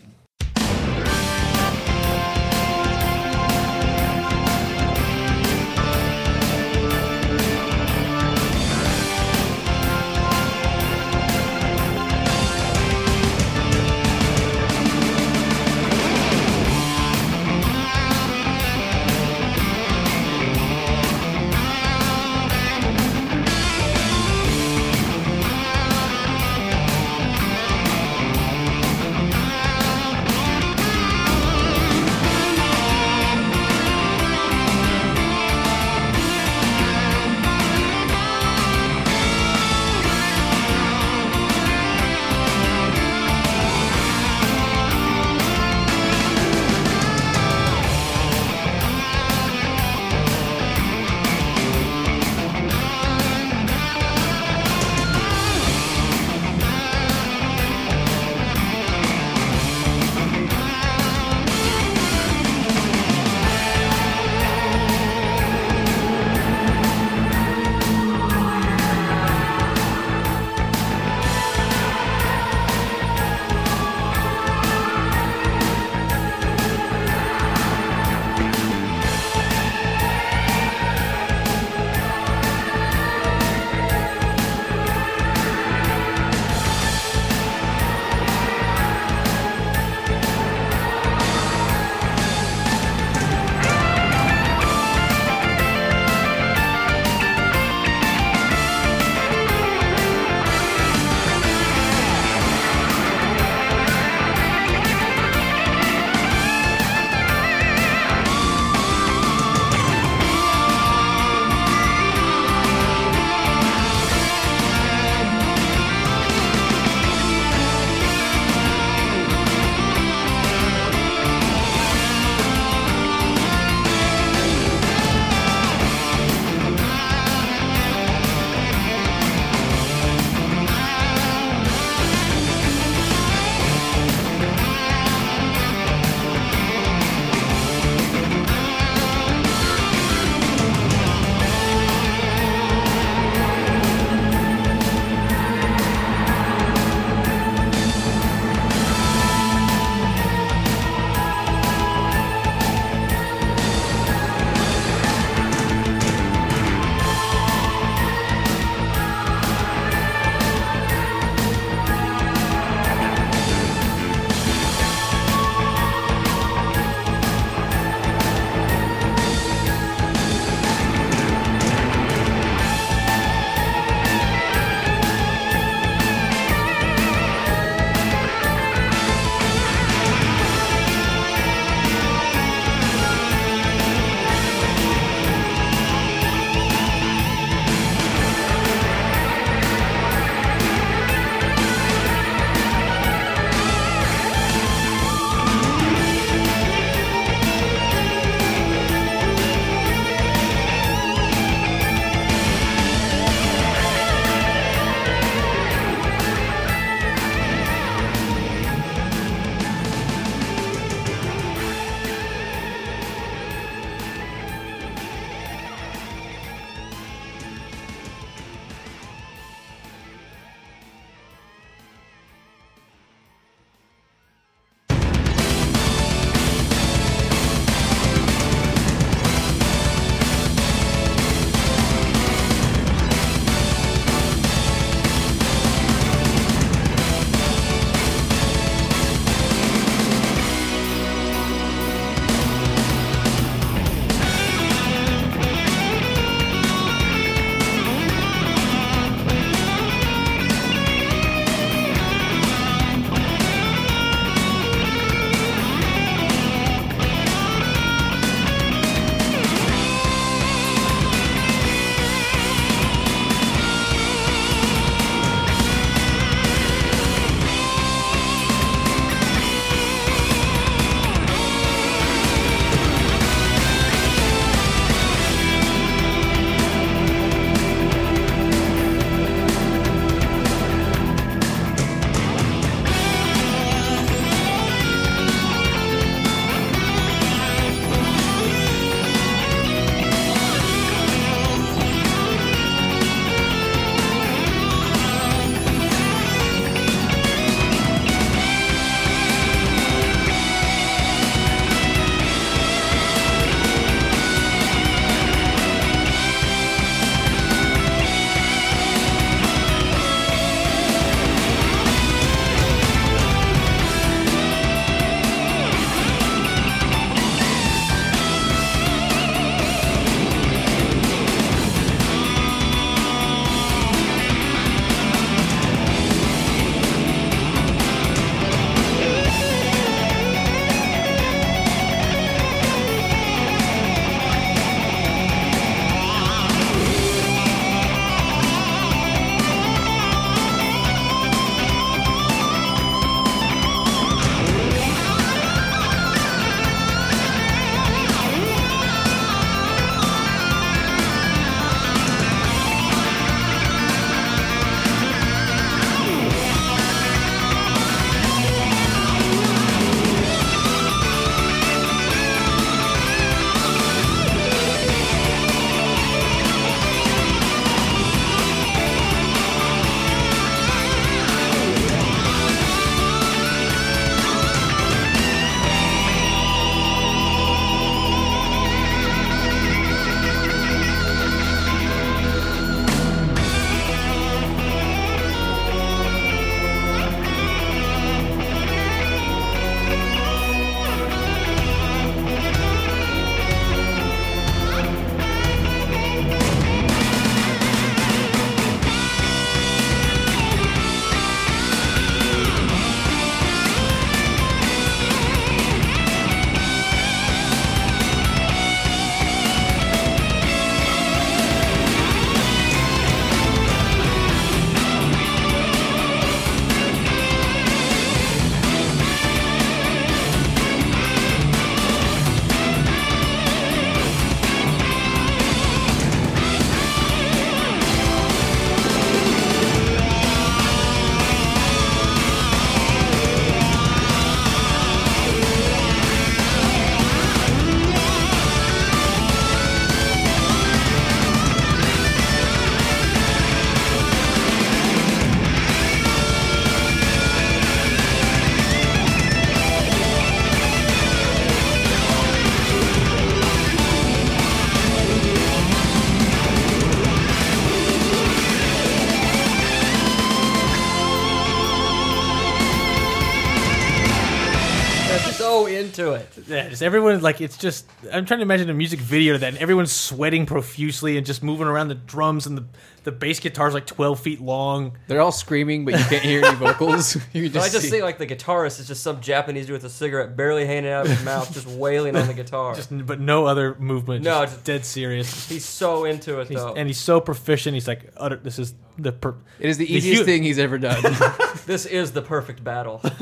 Yeah, just everyone like it's just. I'm trying to imagine a music video to that, and everyone's sweating profusely and just moving around the drums, and the the bass guitar's like 12 feet long. They're all screaming, but you can't hear any vocals. You can So I just, just see. see like the guitarist is just some Japanese dude with a cigarette barely hanging out of his mouth, just wailing on the guitar. Just but no other movement. No, just just- dead serious. He's so into it He's, though. and he's so proficient. He's like, utter, this is the. Per- it is the the easiest hu- thing he's ever done. this is the perfect battle.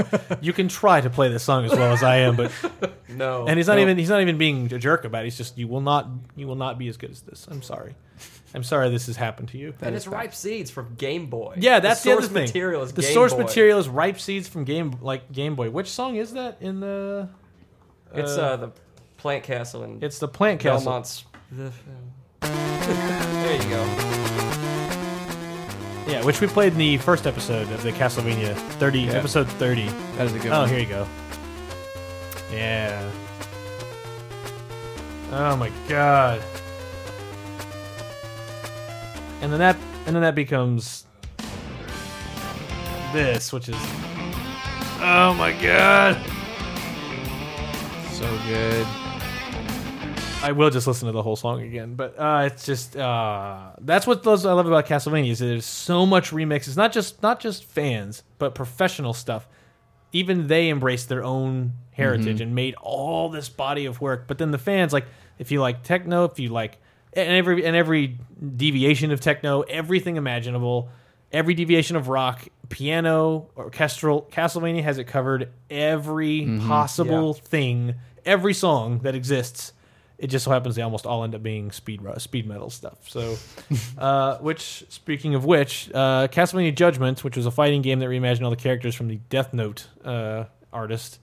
you can try to play this song as well as I am, but No, and he's not no. even he's not even being a jerk about it. He's just you will not you will not be as good as this. I'm sorry. I'm sorry this has happened to you. And it's ripe seeds from Game Boy. Yeah, that's the, source other thing. material is the Game source Boy. material is ripe seeds from Game like Game Boy. Which song is that in the? It's uh, the Plant Castle and It's the Plant Castle. Belmont's. there you go. Yeah, which we played in the first episode of the Castlevania 30 Yeah. episode 30. that is a good Oh, one. here you go. Yeah. Oh my god. And then that and then that becomes this, which is Oh my god. So good. I will just listen to the whole song again, but uh, it's just uh, that's what those I love about Castlevania is there's so much remixes, not just not just fans, but professional stuff. Even they embraced their own heritage and made all this body of work. But then the fans, like if you like techno, if you like and every and every deviation of techno, everything imaginable, every deviation of rock, piano, orchestral, Castlevania has it covered. Every possible thing, every song that exists it just so happens they almost all end up being speed speed metal stuff. So, uh, which speaking of which, uh, Castlevania Judgment, which was a fighting game that reimagined all the characters from the Death Note uh, artist.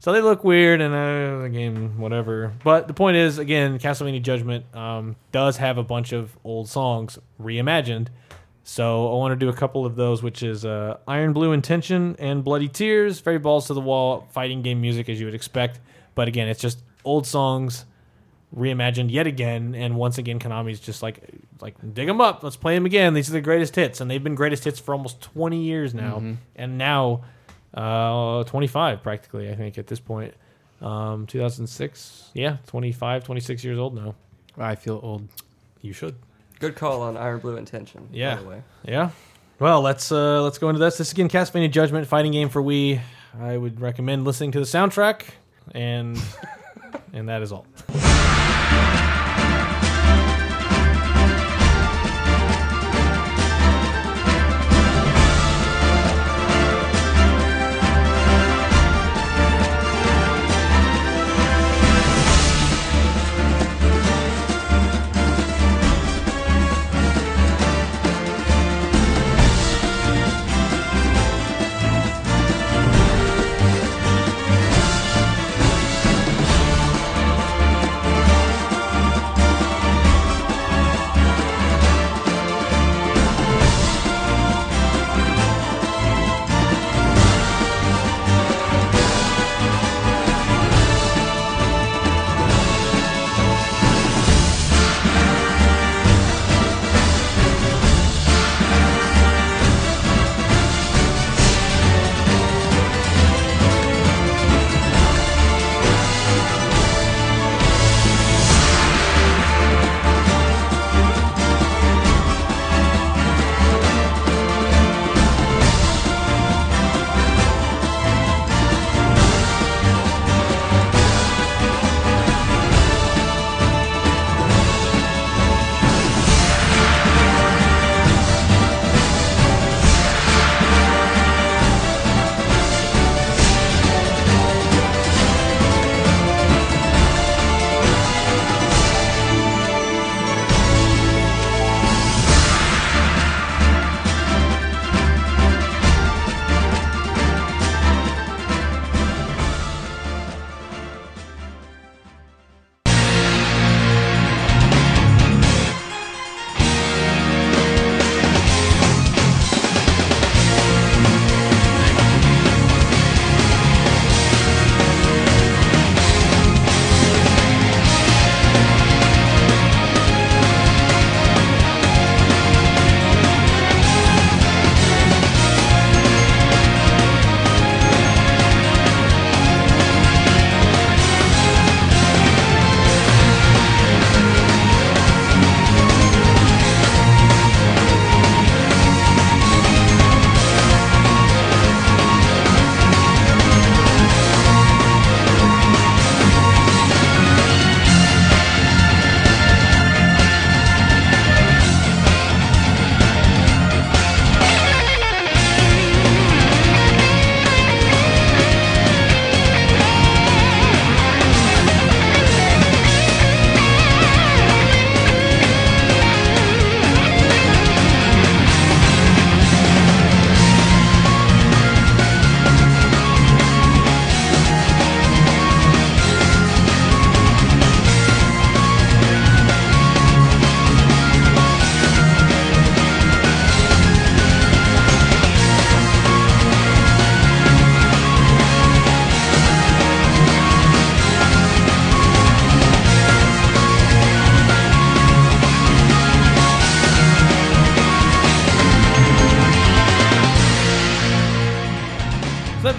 So they look weird and uh, the game whatever. But the point is, again, Castlevania Judgment um, does have a bunch of old songs reimagined. So I want to do a couple of those, which is uh, Iron Blue Intention and Bloody Tears, very balls to the wall fighting game music as you would expect. But again, it's just old songs reimagined yet again, and once again, Konami's just like, like dig them up, let's play them again. These are the greatest hits, and they've been greatest hits for almost twenty years now, and now uh, twenty five practically, I think at this point. Um, 2006, yeah, 25, 26 years old now. I feel old. You should. Good call on Iron Blue Intention. Yeah. By the way. Yeah. Well, let's uh, let's go into this. This is again Castlevania Judgment fighting game for Wii. I would recommend listening to the soundtrack, and and that is all.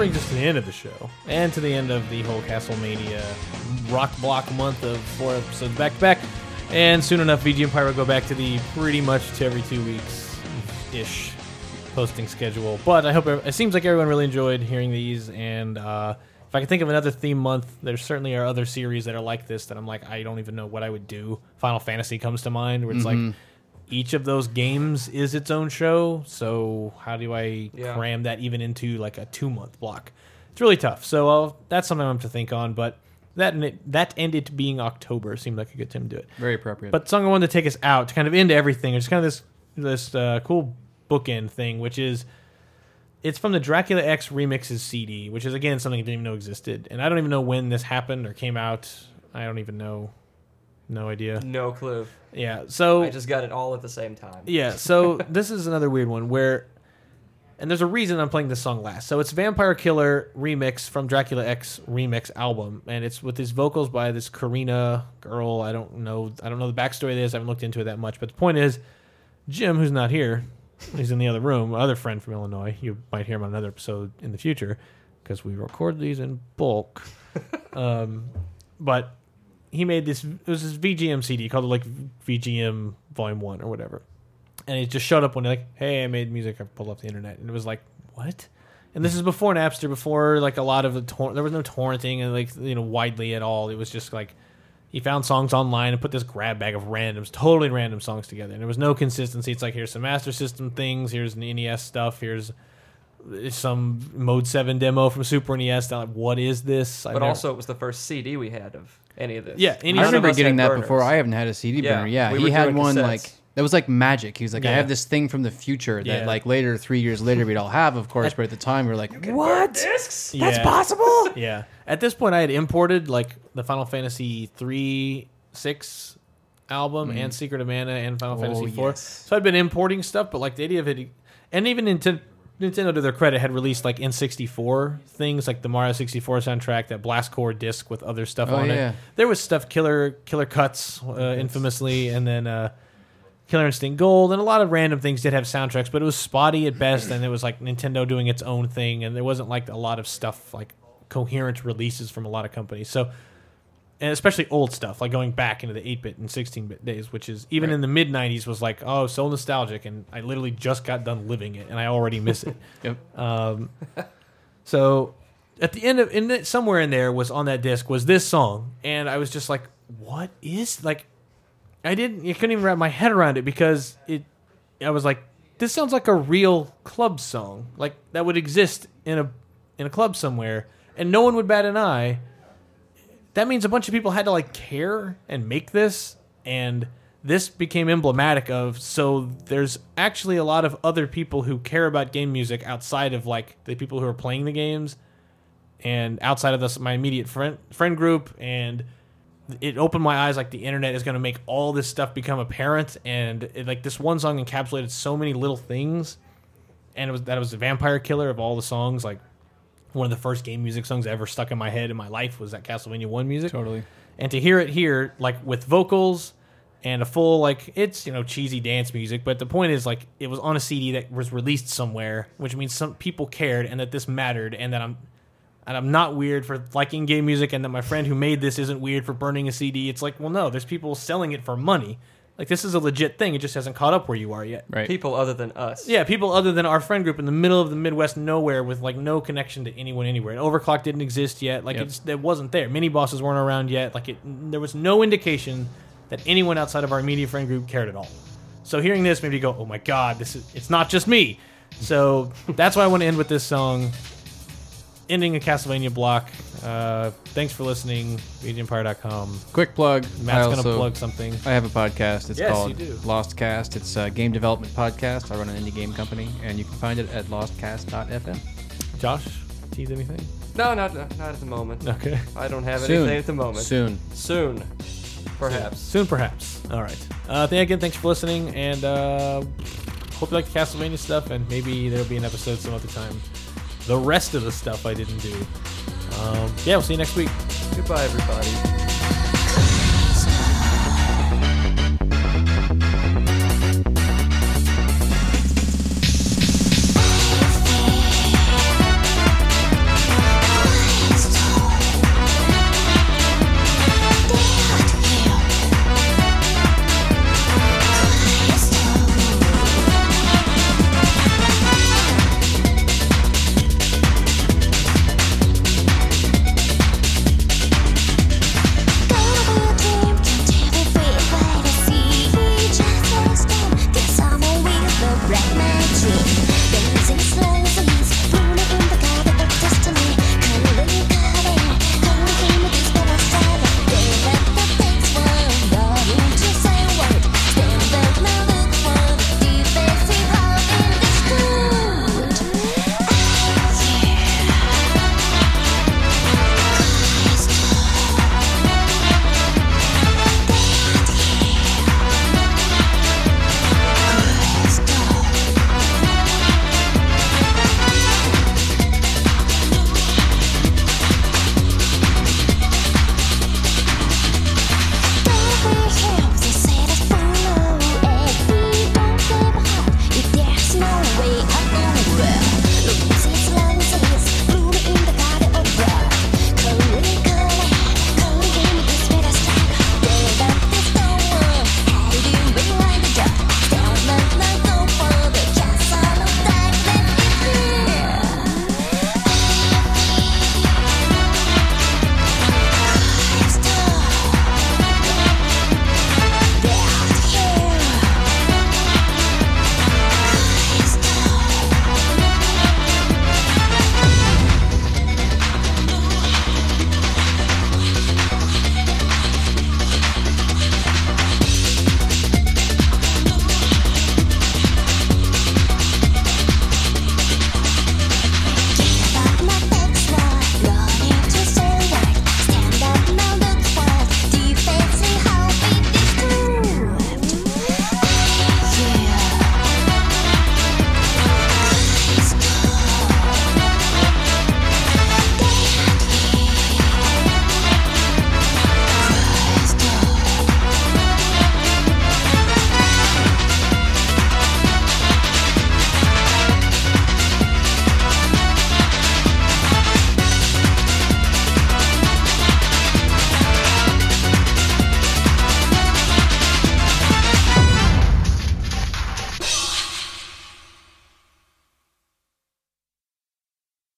Brings us to the end of the show and to the end of the whole Castlemania rock block month of four episodes back to back. And soon enough, VG Empire will go back to the pretty much to every two weeks ish posting schedule. But I hope it seems like everyone really enjoyed hearing these. And uh, if I can think of another theme month, there certainly are other series that are like this that I'm like, I don't even know what I would do. Final Fantasy comes to mind, where it's like each of those games is its own show. So how do I Yeah. cram that even into like a two month block? It's really tough. So uh, that's something I'm to think on. But that and it, that and it being October seemed like a good time to do it. Very appropriate. But song I wanted to take us out to kind of end everything. It's kind of this this uh, cool bookend thing, which is it's from the Dracula X remixes CD, which is again something I didn't even know existed, and I don't even know when this happened or came out. I don't even know. No idea. No clue. Yeah. So I just got it all at the same time. yeah, so this is another weird one where, and there's a reason I'm playing this song last. So it's Vampire Killer remix from Dracula X remix album, and it's with these vocals by this Karina girl. I don't know, I don't know the backstory of this. I haven't looked into it that much, but the point is, Jim, who's not here, he's in the other room. Other friend from Illinois. You might hear him on another episode in the future because we record these in bulk. um, but he made this it was this VGM CD called it like VGM Volume One or whatever, and it just showed up one day like, "Hey, I made music. I pulled up the internet," and it was like, "What?" And this is before Napster, before like a lot of the tor- there was no torrenting and like you know widely at all. It was just like he found songs online and put this grab bag of randoms, totally random songs together, and there was no consistency. It's like here's some Master System things, here's an NES stuff, here's eh, some Mode Seven demo from Super NES. Like, what is this? I've But never- also, it was the first CD we had of any of this. Yeah, any- I remember getting that burners. before. I haven't had a CD Yeah, burner. Yeah, we he had one cassettes. like that was like magic. He was like, I have this thing from the future that Yeah. like later, three years later, we'd all have, of course. But at the time, we were like, what? discs. Yeah. possible. Yeah. At this point, I had imported like the Final Fantasy three, six album mm-hmm. and Secret of Mana and Final Oh, Fantasy four. yes. So I'd been importing stuff, but like the idea of it, and even Nintendo, Nintendo to their credit, had released like N64 things, like the Mario 64 soundtrack, that Blast Corps disc with other stuff Oh, on yeah. it. There was stuff, Killer Killer Cuts, uh, infamously, and then. Uh, Killer Instinct Gold and a lot of random things did have soundtracks, but it was spotty at best, and it was like Nintendo doing its own thing, and there wasn't like a lot of stuff like coherent releases from a lot of companies. So, and especially old stuff, like going back into the 8-bit and 16-bit days, which is even in the mid 90s was like, oh, so nostalgic, and I literally just got done living it, and I already miss it. Yep. Um, so at the end of in the, somewhere in there was on that disc was this song, and I was just like, "What is like?" I didn't. I couldn't even wrap my head around it because it. I was like, "This sounds like a real club song, like that would exist in a in a club somewhere, and no one would bat an eye." That means a bunch of people had to like care and make this, and this became emblematic of. So there's actually a lot of other people who care about game music outside of like the people who are playing the games, and outside of this my immediate friend friend group, and it opened my eyes like the internet is going to make all this stuff become apparent, and it, like this one song encapsulated so many little things, and it was that it was the vampire killer of all the songs like. One of the first game music songs ever stuck in my head in my life was that Castlevania One music. Totally. and to hear it here like with vocals and a full like it's you know cheesy dance music but the point is like it was on a cd that was released somewhere which means some people cared and that this mattered and that i'm and i'm not weird for liking game music and that my friend who made this isn't weird for burning a cd it's like well no there's people selling it for money like this is a legit thing it just hasn't caught up where you are yet Right. People other than us. yeah, people other than our friend group in the middle of the Midwest nowhere with like no connection to anyone anywhere. And Overclock didn't exist yet. Like Yep. it's it wasn't there. Minibosses weren't around yet. Like it there was no indication that anyone outside of our immediate friend group cared at all. So hearing this made me go, "Oh my god, this is it's not just me." So that's why I want to end with this song ending a Castlevania block. Uh, thanks for listening. VGEmpire.com. Quick plug. Matt's I going to also- plug something. I have a podcast. It's Yes, called do. Lost Cast. It's a game development podcast. I run an indie game company, and you can find it at lostcast.fm. Josh, tease anything? No, not not at the moment. Okay. I don't have Soon. anything at the moment. Soon. Soon. Perhaps. Soon, perhaps. All right. Uh, thank again. Thanks for listening, and uh, hope you like the Castlevania stuff. And maybe there'll be an episode some other time. The rest of the stuff I didn't do. Um, yeah, we'll see you next week. Goodbye, everybody.